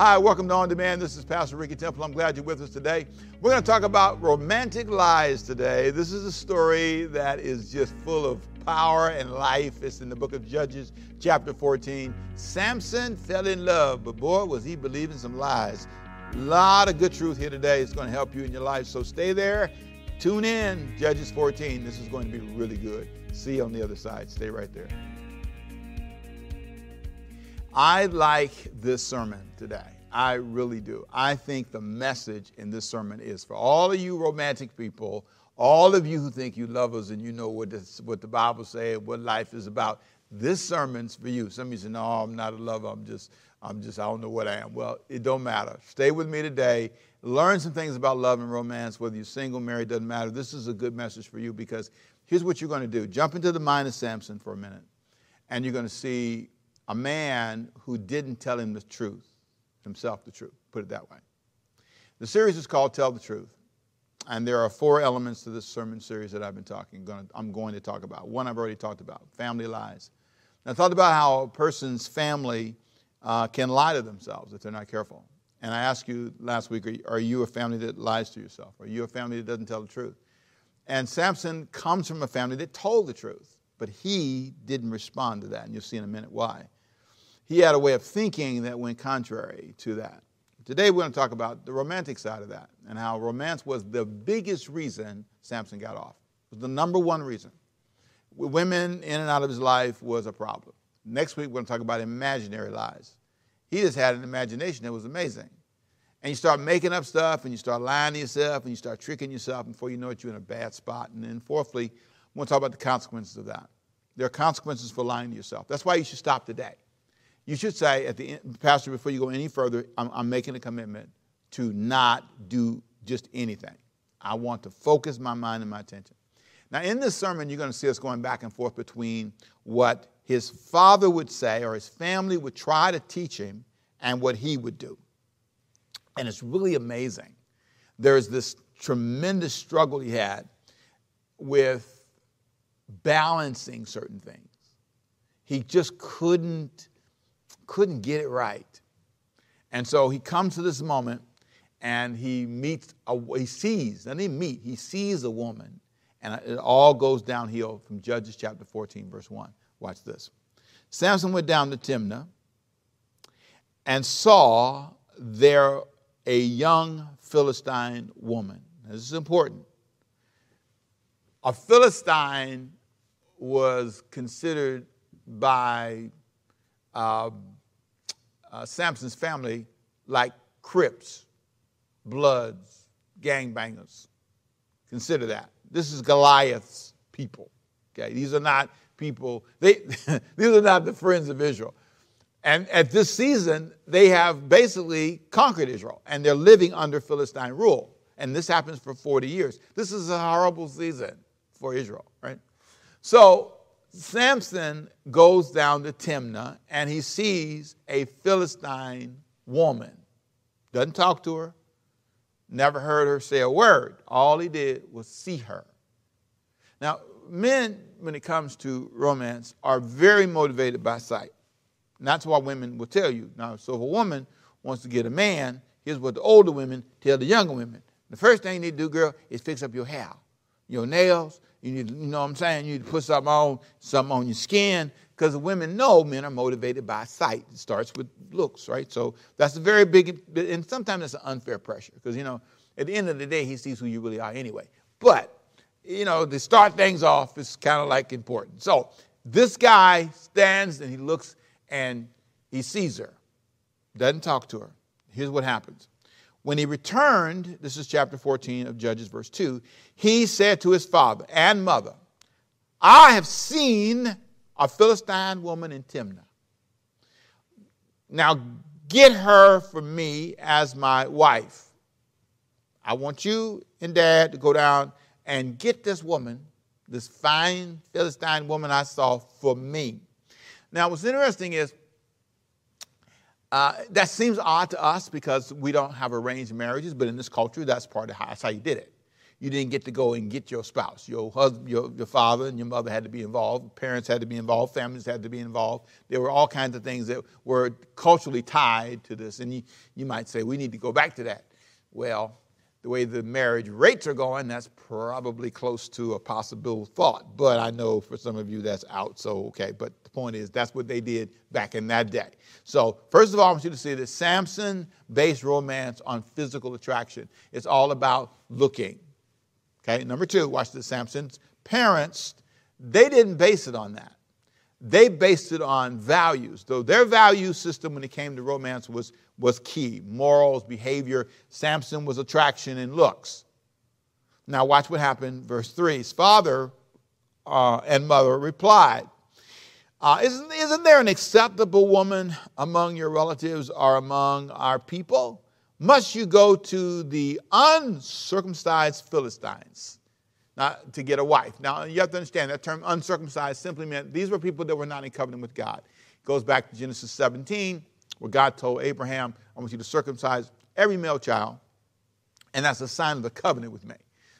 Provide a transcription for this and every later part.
Hi, welcome to On Demand. This is Pastor Ricky Temple. I'm glad you're with us today. We're going to talk about romantic lies today. This is a story that is just full of power and life. It's in the book of Judges, chapter 14. Samson fell in love, but boy, was he believing some lies. A lot of good truth here today. It's going to help you in your life. So stay there. Tune in, Judges 14. This is going to be really good. See you on the other side. Stay right there. I like this sermon today. I really do. I think the message in this sermon is for all of you romantic people, all of you who think you love us and you know what, this, what the Bible says, what life is about. This sermon's for you. Some of you say, "No, I'm not a lover. I'm just, I'm just, I don't know what I am." Well, it don't matter. Stay with me today. Learn some things about love and romance. Whether you're single, married, doesn't matter. This is a good message for you because here's what you're going to do: jump into the mind of Samson for a minute, and you're going to see a man who didn't tell him the truth, himself the truth, put it that way. The series is called Tell the Truth. And there are four elements to this sermon series that I've been talking, I'm going to talk about. One I've already talked about family lies. I thought about how a person's family uh, can lie to themselves if they're not careful. And I asked you last week are you a family that lies to yourself? Are you a family that doesn't tell the truth? And Samson comes from a family that told the truth, but he didn't respond to that. And you'll see in a minute why he had a way of thinking that went contrary to that. Today we're going to talk about the romantic side of that and how romance was the biggest reason Samson got off. It was the number one reason. Women in and out of his life was a problem. Next week we're going to talk about imaginary lies. He just had an imagination that was amazing. And you start making up stuff and you start lying to yourself and you start tricking yourself. Before you know it, you're in a bad spot. And then fourthly, we're going to talk about the consequences of that. There are consequences for lying to yourself. That's why you should stop today you should say at the end, Pastor, before you go any further, I'm, I'm making a commitment to not do just anything. I want to focus my mind and my attention. Now, in this sermon, you're going to see us going back and forth between what his father would say or his family would try to teach him and what he would do. And it's really amazing. There's this tremendous struggle he had with balancing certain things. He just couldn't couldn't get it right. And so he comes to this moment and he meets, a, he sees, doesn't he meet, he sees a woman. And it all goes downhill from Judges chapter 14, verse 1. Watch this. Samson went down to Timnah and saw there a young Philistine woman. Now, this is important. A Philistine was considered by uh, uh, Samson's family like Crips, Bloods, gangbangers. Consider that. This is Goliath's people. Okay, these are not people. They these are not the friends of Israel. And at this season, they have basically conquered Israel, and they're living under Philistine rule. And this happens for 40 years. This is a horrible season for Israel, right? So Samson goes down to Timnah and he sees a Philistine woman. Doesn't talk to her, never heard her say a word. All he did was see her. Now, men, when it comes to romance, are very motivated by sight. And that's why women will tell you. Now, so if a woman wants to get a man, here's what the older women tell the younger women. The first thing you need to do, girl, is fix up your hair, your nails, you need, you know what I'm saying? You need to put something on, something on your skin, because women know men are motivated by sight. It starts with looks, right? So that's a very big, and sometimes it's an unfair pressure, because you know, at the end of the day, he sees who you really are anyway. But you know, to start things off is kind of like important. So this guy stands and he looks and he sees her, doesn't talk to her. Here's what happens. When he returned, this is chapter 14 of Judges, verse 2, he said to his father and mother, I have seen a Philistine woman in Timnah. Now get her for me as my wife. I want you and dad to go down and get this woman, this fine Philistine woman I saw, for me. Now, what's interesting is uh, that seems odd to us because we don't have arranged marriages, but in this culture, that's part of how, that's how you did it. you didn't get to go and get your spouse. Your husband, your, your father and your mother had to be involved. Parents had to be involved. Families had to be involved. There were all kinds of things that were culturally tied to this. And you, you might say, we need to go back to that. Well, the way the marriage rates are going, that's probably close to a possible thought. But I know for some of you that's out, so okay. But the point is, that's what they did back in that day. So, first of all, I want you to see that Samson based romance on physical attraction. It's all about looking. Okay, number two, watch this Samson's parents, they didn't base it on that. They based it on values. Though their value system when it came to romance was, was key morals, behavior. Samson was attraction and looks. Now, watch what happened. Verse 3 His father uh, and mother replied, uh, isn't, isn't there an acceptable woman among your relatives or among our people? Must you go to the uncircumcised Philistines now, to get a wife? Now, you have to understand that term uncircumcised simply meant these were people that were not in covenant with God. It goes back to Genesis 17, where God told Abraham, I want you to circumcise every male child, and that's a sign of the covenant with me.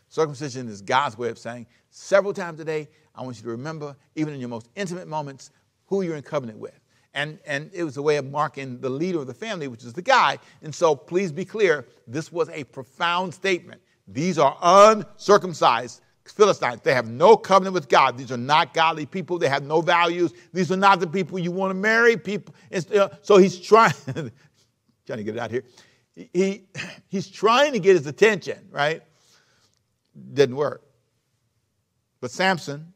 Circumcision is God's way of saying, several times a day, I want you to remember, even in your most intimate moments, who you're in covenant with. And, and it was a way of marking the leader of the family, which is the guy. And so please be clear, this was a profound statement. These are uncircumcised Philistines. They have no covenant with God. These are not godly people. They have no values. These are not the people you want to marry. People. Uh, so he's trying, trying to get it out here. He, he's trying to get his attention, right? Didn't work. But Samson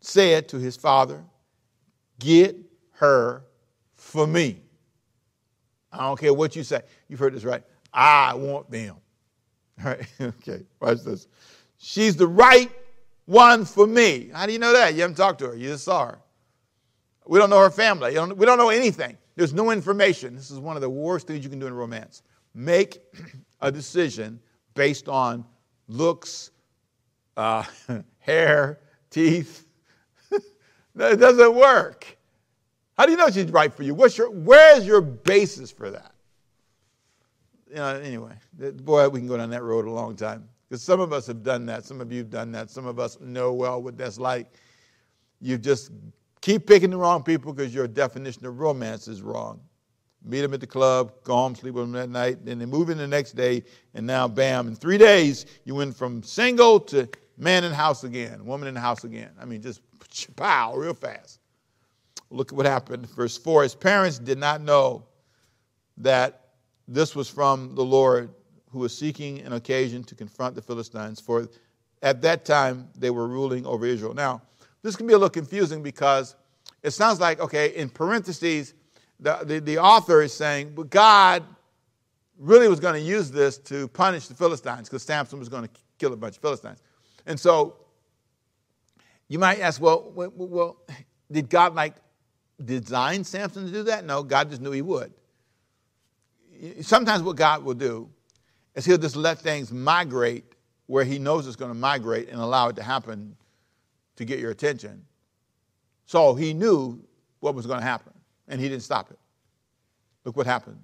said to his father, Get her for me. I don't care what you say. You've heard this, right? I want them. All right, okay, watch this. She's the right one for me. How do you know that? You haven't talked to her, you just saw her. We don't know her family, don't, we don't know anything. There's no information. This is one of the worst things you can do in romance. Make a decision based on looks, uh, hair, teeth. that doesn't work. How do you know she's right for you? What's your, where's your basis for that? You know, anyway, boy, we can go down that road a long time. Because some of us have done that. Some of you have done that. Some of us know well what that's like. You just keep picking the wrong people because your definition of romance is wrong. Meet them at the club, go home, sleep with them that night, then they move in the next day, and now, bam, in three days, you went from single to man in house again, woman in the house again. I mean, just pow, real fast. Look at what happened. Verse 4 His parents did not know that this was from the Lord who was seeking an occasion to confront the Philistines, for at that time they were ruling over Israel. Now, this can be a little confusing because it sounds like, okay, in parentheses, the, the, the author is saying, but God really was going to use this to punish the Philistines because Samson was going to kill a bunch of Philistines. And so you might ask, well, well, well did God like design Samson to do that? No, God just knew he would. Sometimes what God will do is he'll just let things migrate where he knows it's going to migrate and allow it to happen to get your attention. So he knew what was going to happen and he didn't stop it. Look what happened.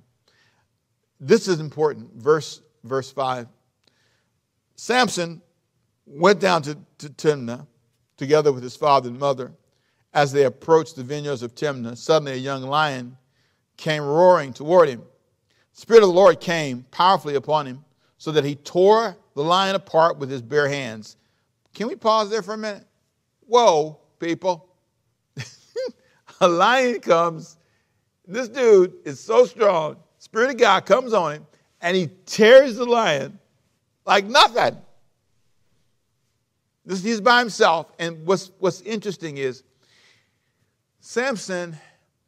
This is important. Verse, verse 5. Samson went down to, to Timnah together with his father and mother as they approached the vineyards of Timnah, suddenly a young lion came roaring toward him. Spirit of the Lord came powerfully upon him, so that he tore the lion apart with his bare hands. Can we pause there for a minute? Whoa, people. a lion comes. This dude is so strong. Spirit of God comes on him, and he tears the lion like nothing. This, he's by himself. And what's, what's interesting is Samson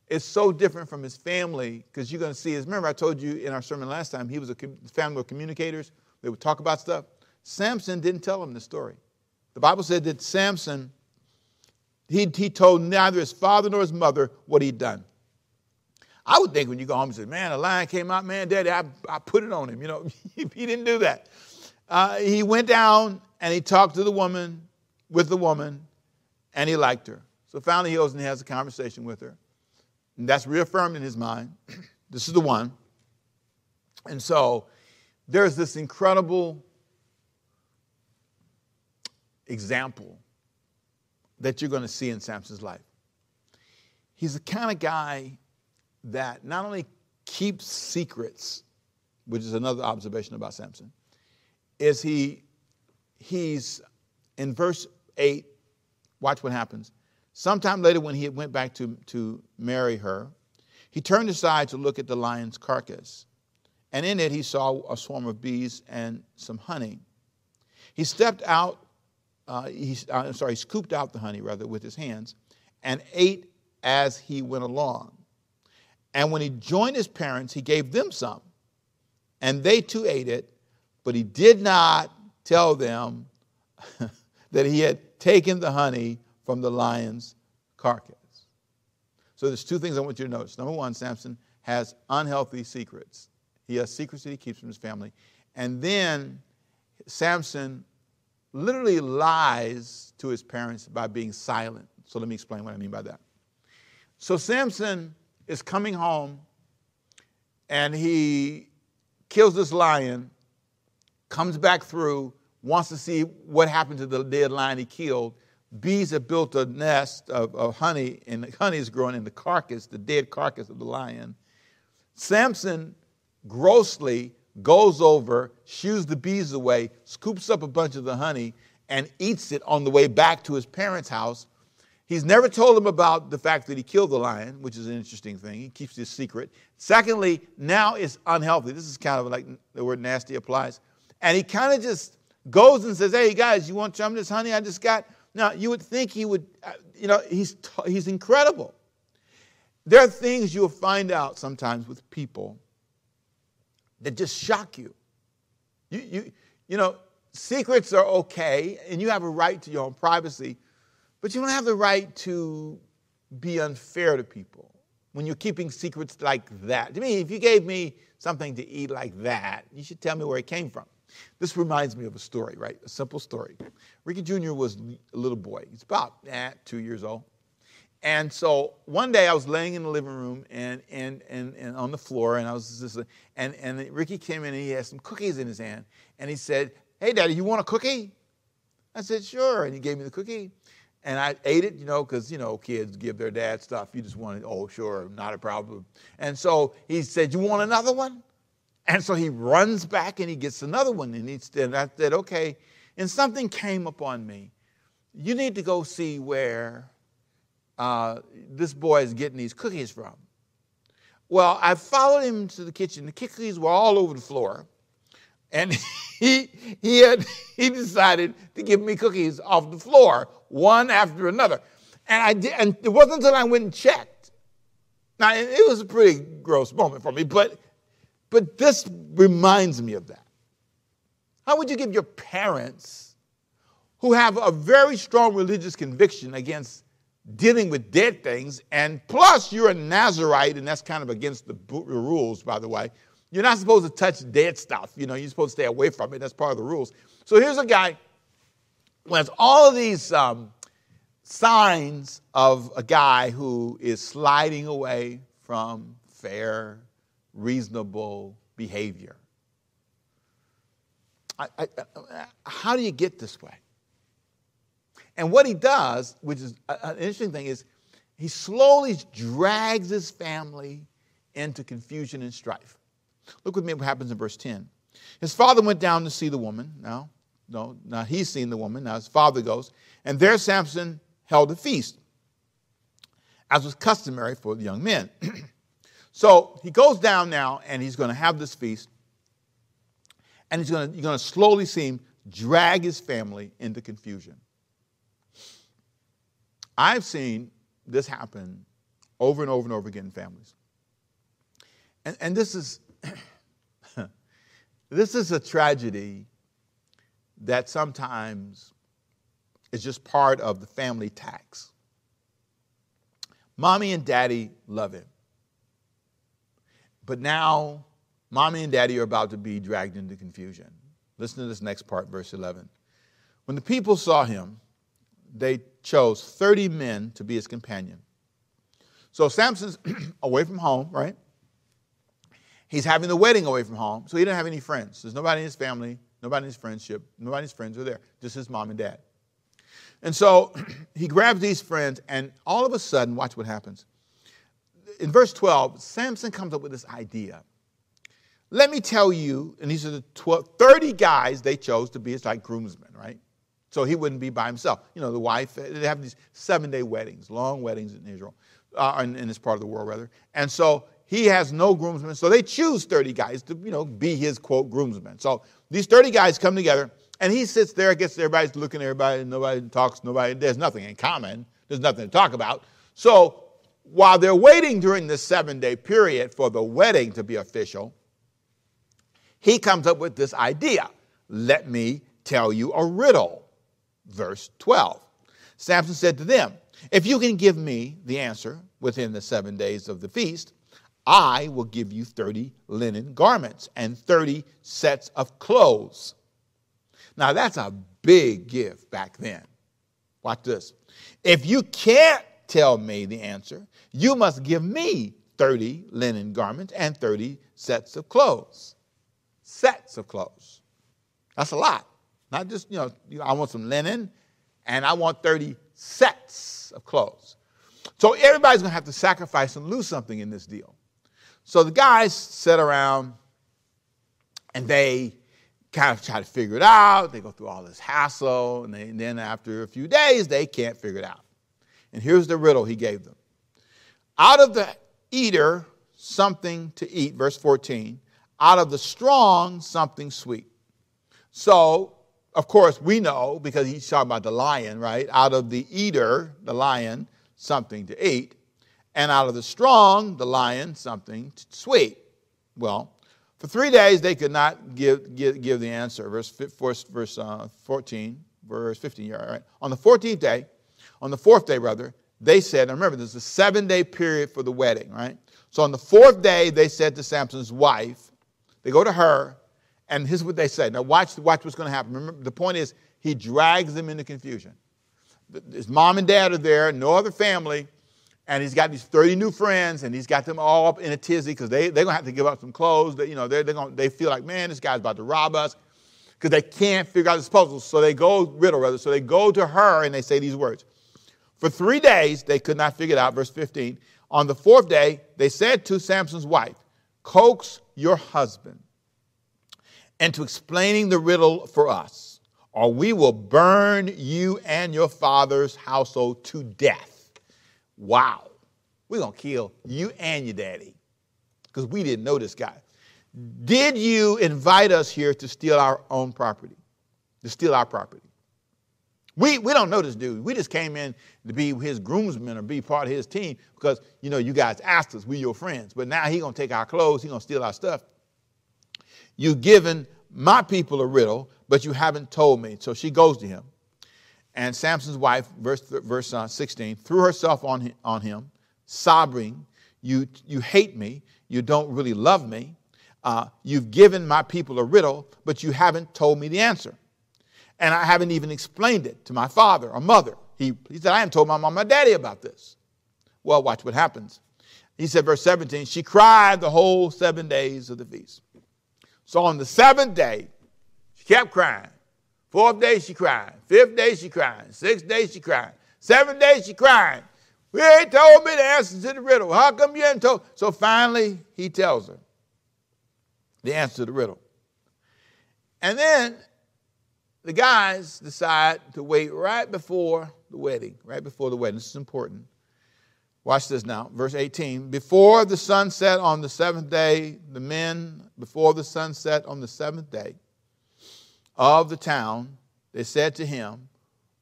is so different from his family because you're going to see his. Remember, I told you in our sermon last time, he was a family of communicators. They would talk about stuff. Samson didn't tell him the story. The Bible said that Samson, he, he told neither his father nor his mother what he'd done. I would think when you go home and say, Man, a lion came out, man, daddy, I, I put it on him. You know, he didn't do that. Uh, he went down and he talked to the woman, with the woman, and he liked her. So finally, he goes and he has a conversation with her. And that's reaffirmed in his mind. this is the one. And so there's this incredible example that you're going to see in Samson's life. He's the kind of guy that not only keeps secrets, which is another observation about Samson, is he he's in verse 8, watch what happens. Sometime later, when he went back to, to marry her, he turned aside to look at the lion's carcass. And in it, he saw a swarm of bees and some honey. He stepped out, uh, he, uh, I'm sorry, he scooped out the honey, rather, with his hands and ate as he went along. And when he joined his parents, he gave them some. And they too ate it, but he did not tell them that he had taken the honey from the lion's carcass. So there's two things I want you to notice. Number one, Samson has unhealthy secrets. He has secrets that he keeps from his family. And then Samson literally lies to his parents by being silent. So let me explain what I mean by that. So Samson is coming home and he kills this lion, comes back through, wants to see what happened to the dead lion he killed. Bees have built a nest of, of honey, and the honey is growing in the carcass, the dead carcass of the lion. Samson grossly goes over, shoos the bees away, scoops up a bunch of the honey, and eats it on the way back to his parents' house. He's never told them about the fact that he killed the lion, which is an interesting thing. He keeps his secret. Secondly, now it's unhealthy. This is kind of like the word nasty applies. And he kind of just goes and says, Hey, guys, you want some of this honey I just got? Now, you would think he would, uh, you know, he's, he's incredible. There are things you'll find out sometimes with people that just shock you. You, you, you know, secrets are okay, and you have a right to your own privacy, but you don't have the right to be unfair to people when you're keeping secrets like that. To me, if you gave me something to eat like that, you should tell me where it came from. This reminds me of a story, right? A simple story. Ricky Jr. was a little boy. He's about eh, two years old. And so one day I was laying in the living room and, and, and, and on the floor, and I was just, and, and Ricky came in and he had some cookies in his hand. And he said, Hey, Daddy, you want a cookie? I said, Sure. And he gave me the cookie. And I ate it, you know, because, you know, kids give their dad stuff. You just want it, oh, sure, not a problem. And so he said, You want another one? And so he runs back and he gets another one. And, he, and I said, Okay. And something came upon me. You need to go see where uh, this boy is getting these cookies from. Well, I followed him to the kitchen. The cookies were all over the floor. And he, he, had, he decided to give me cookies off the floor, one after another. And, I did, and it wasn't until I went and checked. Now, it was a pretty gross moment for me, but, but this reminds me of that. How would you give your parents, who have a very strong religious conviction against dealing with dead things, and plus you're a Nazarite, and that's kind of against the rules, by the way. You're not supposed to touch dead stuff. You know, you're supposed to stay away from it. That's part of the rules. So here's a guy who has all of these um, signs of a guy who is sliding away from fair, reasonable behavior. I, I, uh, how do you get this way? And what he does, which is uh, an interesting thing, is he slowly drags his family into confusion and strife. Look with me what happens in verse 10. His father went down to see the woman. Now, no, now he's seen the woman. Now his father goes. And there Samson held a feast, as was customary for the young men. so he goes down now and he's going to have this feast. And he's going to, you're going to slowly see him drag his family into confusion. I've seen this happen over and over and over again in families. And, and this is this is a tragedy that sometimes is just part of the family tax. Mommy and daddy love him. But now, mommy and daddy are about to be dragged into confusion. Listen to this next part, verse 11. When the people saw him, they chose 30 men to be his companion. So Samson's away from home, right? He's having the wedding away from home, so he didn't have any friends. There's nobody in his family, nobody in his friendship, nobody in his friends are there, just his mom and dad. And so he grabs these friends, and all of a sudden, watch what happens. In verse 12, Samson comes up with this idea. Let me tell you, and these are the 12, 30 guys they chose to be his like groomsmen, right? So he wouldn't be by himself. You know, the wife, they have these seven day weddings, long weddings in Israel, uh, in, in this part of the world, rather. And so he has no groomsmen. So they choose 30 guys to, you know, be his quote groomsmen. So these 30 guys come together and he sits there, gets everybody's looking at everybody, nobody talks, nobody, there's nothing in common. There's nothing to talk about. So while they're waiting during this seven day period for the wedding to be official, he comes up with this idea. Let me tell you a riddle. Verse 12. Samson said to them, If you can give me the answer within the seven days of the feast, I will give you 30 linen garments and 30 sets of clothes. Now, that's a big gift back then. Watch this. If you can't tell me the answer, you must give me 30 linen garments and 30 sets of clothes. Sets of clothes. That's a lot. Not just, you know, I want some linen and I want 30 sets of clothes. So everybody's going to have to sacrifice and lose something in this deal. So the guys sit around and they kind of try to figure it out. They go through all this hassle, and, they, and, then after a few days, they can't figure it out. And here's the riddle he gave them Out of the eater, something to eat, verse 14. Out of the strong, something sweet. So, of course, we know because he's talking about the lion, right? Out of the eater, the lion, something to eat. And out of the strong, the lion, something sweet. Well, for three days, they could not give, give, give the answer. Verse, verse uh, 14, verse 15, right? On the 14th day, on the fourth day, rather, they said, and remember, there's a seven day period for the wedding, right? So on the fourth day, they said to Samson's wife, they go to her, and here's what they say. Now, watch, watch what's going to happen. Remember, the point is, he drags them into confusion. His mom and dad are there, no other family and he's got these 30 new friends, and he's got them all up in a tizzy because they, they're going to have to give up some clothes. That, you know, they're, they're gonna, they feel like, man, this guy's about to rob us because they can't figure out this puzzle. So they go, riddle rather, so they go to her and they say these words. For three days, they could not figure it out. Verse 15. On the fourth day, they said to Samson's wife, Coax your husband into explaining the riddle for us, or we will burn you and your father's household to death. Wow, we're going to kill you and your daddy because we didn't know this guy. Did you invite us here to steal our own property? To steal our property? We, we don't know this dude. We just came in to be his groomsmen or be part of his team because, you know, you guys asked us, we your friends. But now he's going to take our clothes, he's going to steal our stuff. You've given my people a riddle, but you haven't told me. So she goes to him. And Samson's wife, verse, verse uh, 16, threw herself on on him, sobbing, you, you hate me, you don't really love me, uh, you've given my people a riddle, but you haven't told me the answer. And I haven't even explained it to my father or mother. He, he said, I haven't told my mom and daddy about this. Well, watch what happens. He said, verse 17, she cried the whole seven days of the feast. So on the seventh day, she kept crying. Fourth day she crying. Fifth day she crying. Sixth day she crying. Seventh day she crying. We ain't told me the answer to the riddle. How come you ain't told? So finally he tells her the answer to the riddle. And then the guys decide to wait right before the wedding, right before the wedding. This is important. Watch this now, verse 18. Before the sun set on the seventh day, the men, before the sun set on the seventh day, of the town, they said to him,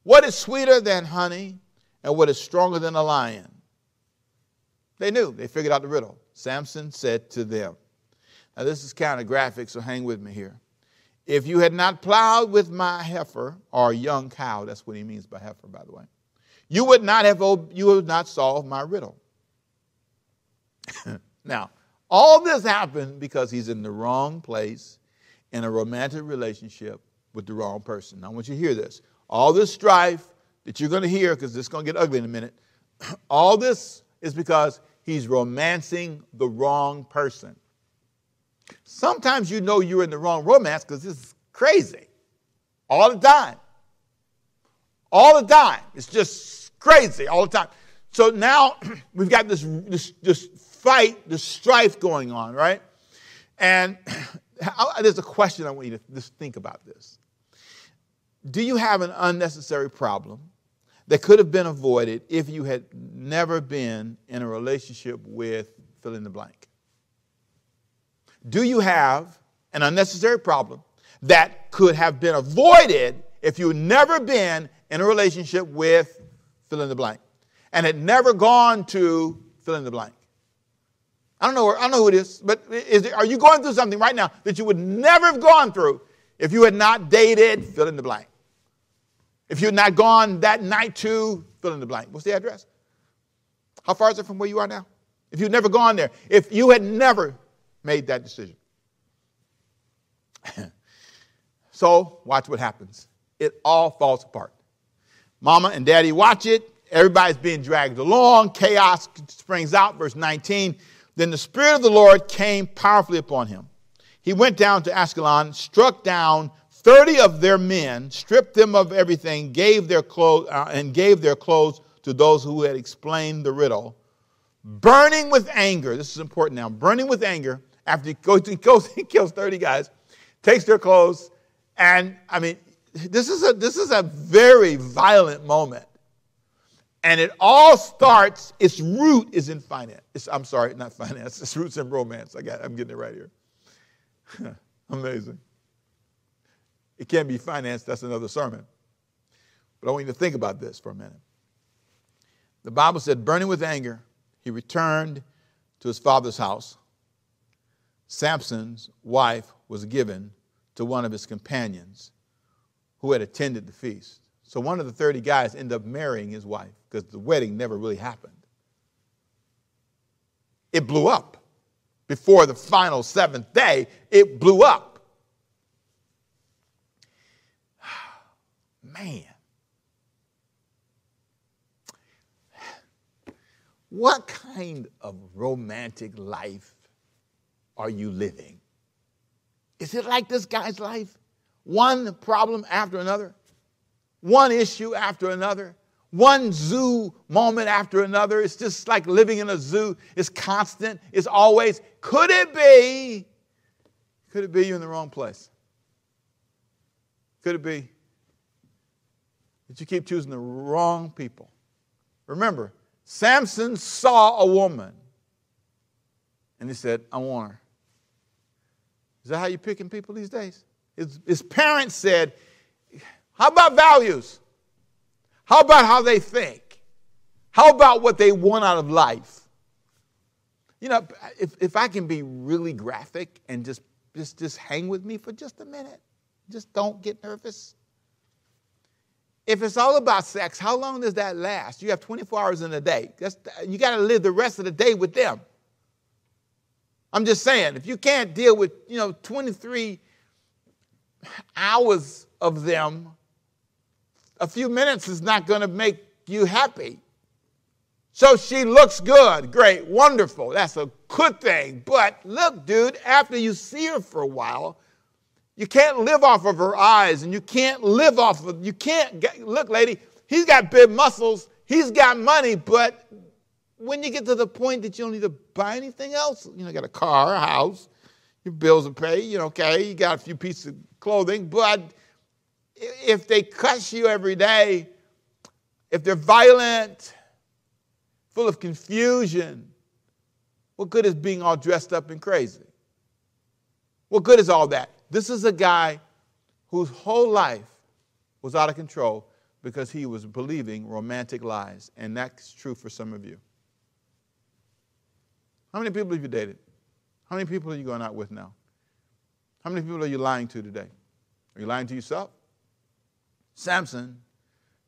What is sweeter than honey and what is stronger than a lion? They knew, they figured out the riddle. Samson said to them, Now, this is kind of graphic, so hang with me here. If you had not plowed with my heifer or young cow, that's what he means by heifer, by the way, you would not have you would not solve my riddle. now, all this happened because he's in the wrong place in a romantic relationship with the wrong person. Now, I want you to hear this. All this strife that you're going to hear, because it's going to get ugly in a minute, all this is because he's romancing the wrong person. Sometimes you know you're in the wrong romance because this is crazy all the time. all the time. It's just crazy all the time. So now we've got this, this, this fight, this strife going on, right? And there's a question I want you to just think about this. Do you have an unnecessary problem that could have been avoided if you had never been in a relationship with fill in the blank? Do you have an unnecessary problem that could have been avoided if you had never been in a relationship with fill in the blank and had never gone to fill in the blank? I don't know. Where, I don't know who it is, but is are you going through something right now that you would never have gone through if you had not dated fill in the blank? If you had not gone that night to fill in the blank. What's the address? How far is it from where you are now? If you'd never gone there, if you had never made that decision. so watch what happens. It all falls apart. Mama and daddy watch it. Everybody's being dragged along. Chaos springs out. Verse 19. Then the Spirit of the Lord came powerfully upon him. He went down to Ashkelon, struck down 30 of their men, stripped them of everything, gave their clothes, uh, and gave their clothes to those who had explained the riddle. Burning with anger, this is important now, burning with anger, after he goes, he, goes, he kills 30 guys, takes their clothes, and I mean, this is a, this is a very violent moment. And it all starts, its root is in finance. It's, I'm sorry, not finance, its root's in romance. I got, I'm getting it right here. Amazing. It can't be finance, that's another sermon. But I want you to think about this for a minute. The Bible said, burning with anger, he returned to his father's house. Samson's wife was given to one of his companions who had attended the feast. So one of the 30 guys ended up marrying his wife because the wedding never really happened. It blew up. Before the final seventh day, it blew up. Man. What kind of romantic life are you living? Is it like this guy's life? One problem after another? One issue after another? one zoo moment after another. It's just like living in a zoo. It's constant, it's always. Could it be? Could it be you're in the wrong place? Could it be that you keep choosing the wrong people? Remember, Samson saw a woman and he said, I want her. Is that how you're picking people these days? His, his parents said, How about values? How about how they think? How about what they want out of life? You know, if, if I can be really graphic and just, just, just hang with me for just a minute, just don't get nervous. If it's all about sex, how long does that last? You have 24 hours in a day. That's, you got to live the rest of the day with them. I'm just saying, if you can't deal with, you know, 23 hours of them, a few minutes is not going to make you happy. So she looks good, great, wonderful. That's a good thing. But look, dude, after you see her for a while, you can't live off of her eyes and you can't live off of, you can't, get, look, lady, he's got big muscles, he's got money, but when you get to the point that you don't need to buy anything else, you know, you got a car, a house, your bills are paid, you know, okay, you got a few pieces of clothing, but if they cuss you every day, if they're violent, full of confusion, what good is being all dressed up and crazy? What good is all that? This is a guy whose whole life was out of control because he was believing romantic lies. And that's true for some of you. How many people have you dated? How many people are you going out with now? How many people are you lying to today? Are you lying to yourself? Samson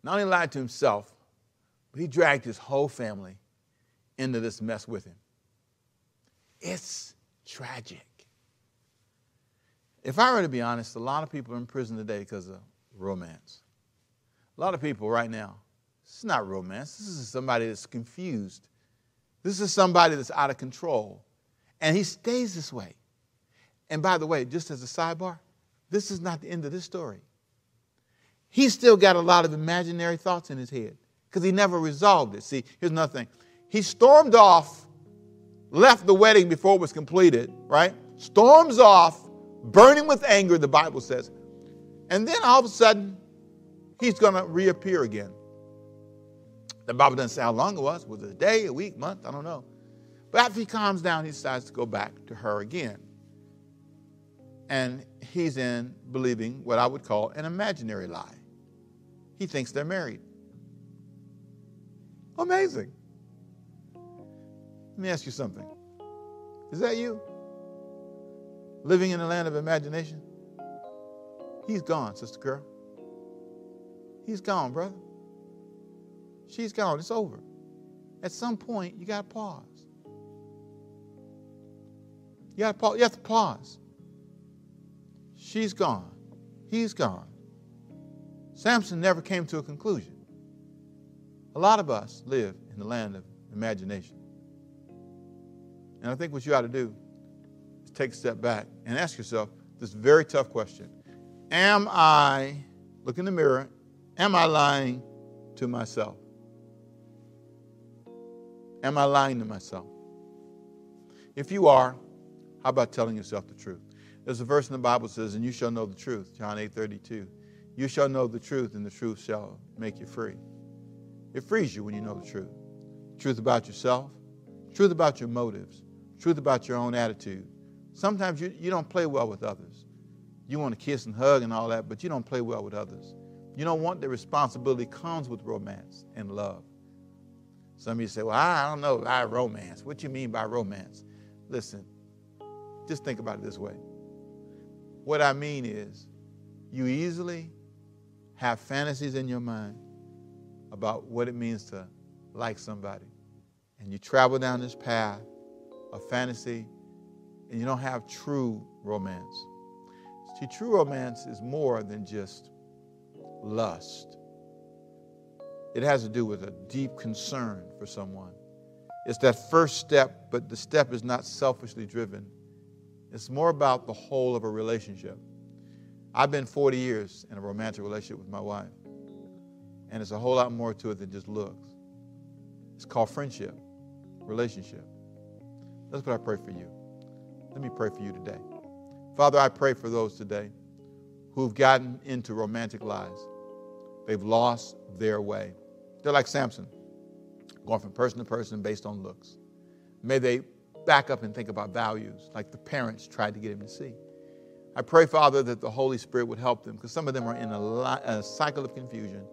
not only lied to himself, but he dragged his whole family into this mess with him. It's tragic. If I were to be honest, a lot of people are in prison today because of romance. A lot of people right now, this is not romance. This is somebody that's confused. This is somebody that's out of control. And he stays this way. And by the way, just as a sidebar, this is not the end of this story. He's still got a lot of imaginary thoughts in his head because he never resolved it. See, here's another thing. He stormed off, left the wedding before it was completed, right? Storms off, burning with anger, the Bible says. And then all of a sudden, he's going to reappear again. The Bible doesn't say how long it was. Was it a day, a week, month? I don't know. But after he calms down, he decides to go back to her again. And he's in believing what I would call an imaginary lie. He thinks they're married. Amazing. Let me ask you something. Is that you? Living in the land of imagination? He's gone, Sister Girl. He's gone, brother. She's gone. It's over. At some point, you got to pause. You, got to pause. you have to pause. She's gone. He's gone. Samson never came to a conclusion. A lot of us live in the land of imagination. And I think what you ought to do is take a step back and ask yourself this very tough question Am I, look in the mirror, am I lying to myself? Am I lying to myself? If you are, how about telling yourself the truth? There's a verse in the Bible says, and you shall know the truth, John 8 32. You shall know the truth, and the truth shall make you free. It frees you when you know the truth. Truth about yourself, truth about your motives, truth about your own attitude. Sometimes you, you don't play well with others. You want to kiss and hug and all that, but you don't play well with others. You don't want the responsibility comes with romance and love. Some of you say, Well, I don't know about romance. What you mean by romance? Listen, just think about it this way. What I mean is, you easily have fantasies in your mind about what it means to like somebody. And you travel down this path of fantasy, and you don't have true romance. See, true romance is more than just lust. It has to do with a deep concern for someone. It's that first step, but the step is not selfishly driven. It's more about the whole of a relationship. I've been 40 years in a romantic relationship with my wife, and it's a whole lot more to it than just looks. It's called friendship, relationship. That's what I pray for you. Let me pray for you today. Father, I pray for those today who've gotten into romantic lies. They've lost their way. They're like Samson, going from person to person based on looks. May they back up and think about values like the parents tried to get him to see. I pray, Father, that the Holy Spirit would help them because some of them are in a, li- a cycle of confusion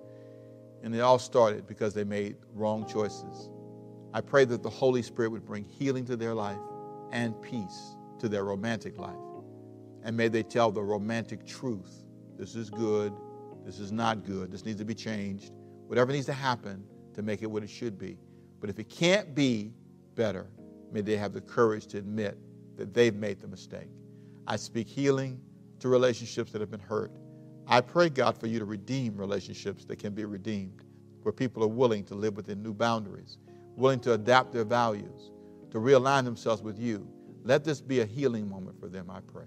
and it all started because they made wrong choices. I pray that the Holy Spirit would bring healing to their life and peace to their romantic life. And may they tell the romantic truth. This is good. This is not good. This needs to be changed whatever needs to happen to make it what it should be. But if it can't be better, may they have the courage to admit that they've made the mistake. I speak healing to relationships that have been hurt. I pray, God, for you to redeem relationships that can be redeemed, where people are willing to live within new boundaries, willing to adapt their values, to realign themselves with you. Let this be a healing moment for them, I pray,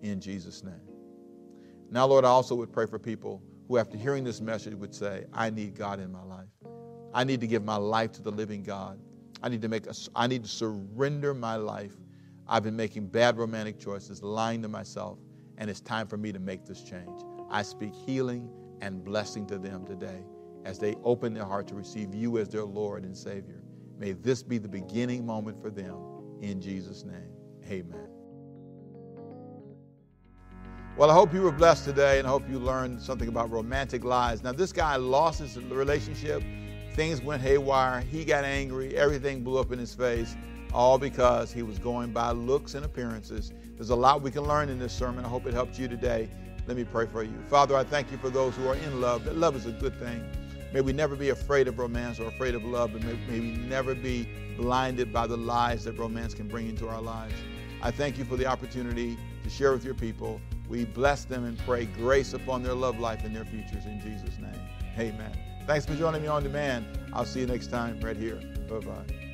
in Jesus' name. Now, Lord, I also would pray for people who, after hearing this message, would say, I need God in my life. I need to give my life to the living God. I need to make a, I need to surrender my life. I've been making bad romantic choices, lying to myself, and it's time for me to make this change. I speak healing and blessing to them today as they open their heart to receive you as their Lord and Savior. May this be the beginning moment for them in Jesus' name. Amen. Well, I hope you were blessed today and I hope you learned something about romantic lies. Now, this guy lost his relationship. Things went haywire. He got angry. Everything blew up in his face, all because he was going by looks and appearances. There's a lot we can learn in this sermon. I hope it helped you today. Let me pray for you. Father, I thank you for those who are in love. That love is a good thing. May we never be afraid of romance or afraid of love, and may, may we never be blinded by the lies that romance can bring into our lives. I thank you for the opportunity to share with your people. We bless them and pray grace upon their love life and their futures in Jesus' name. Amen. Thanks for joining me on demand. I'll see you next time right here. Bye bye.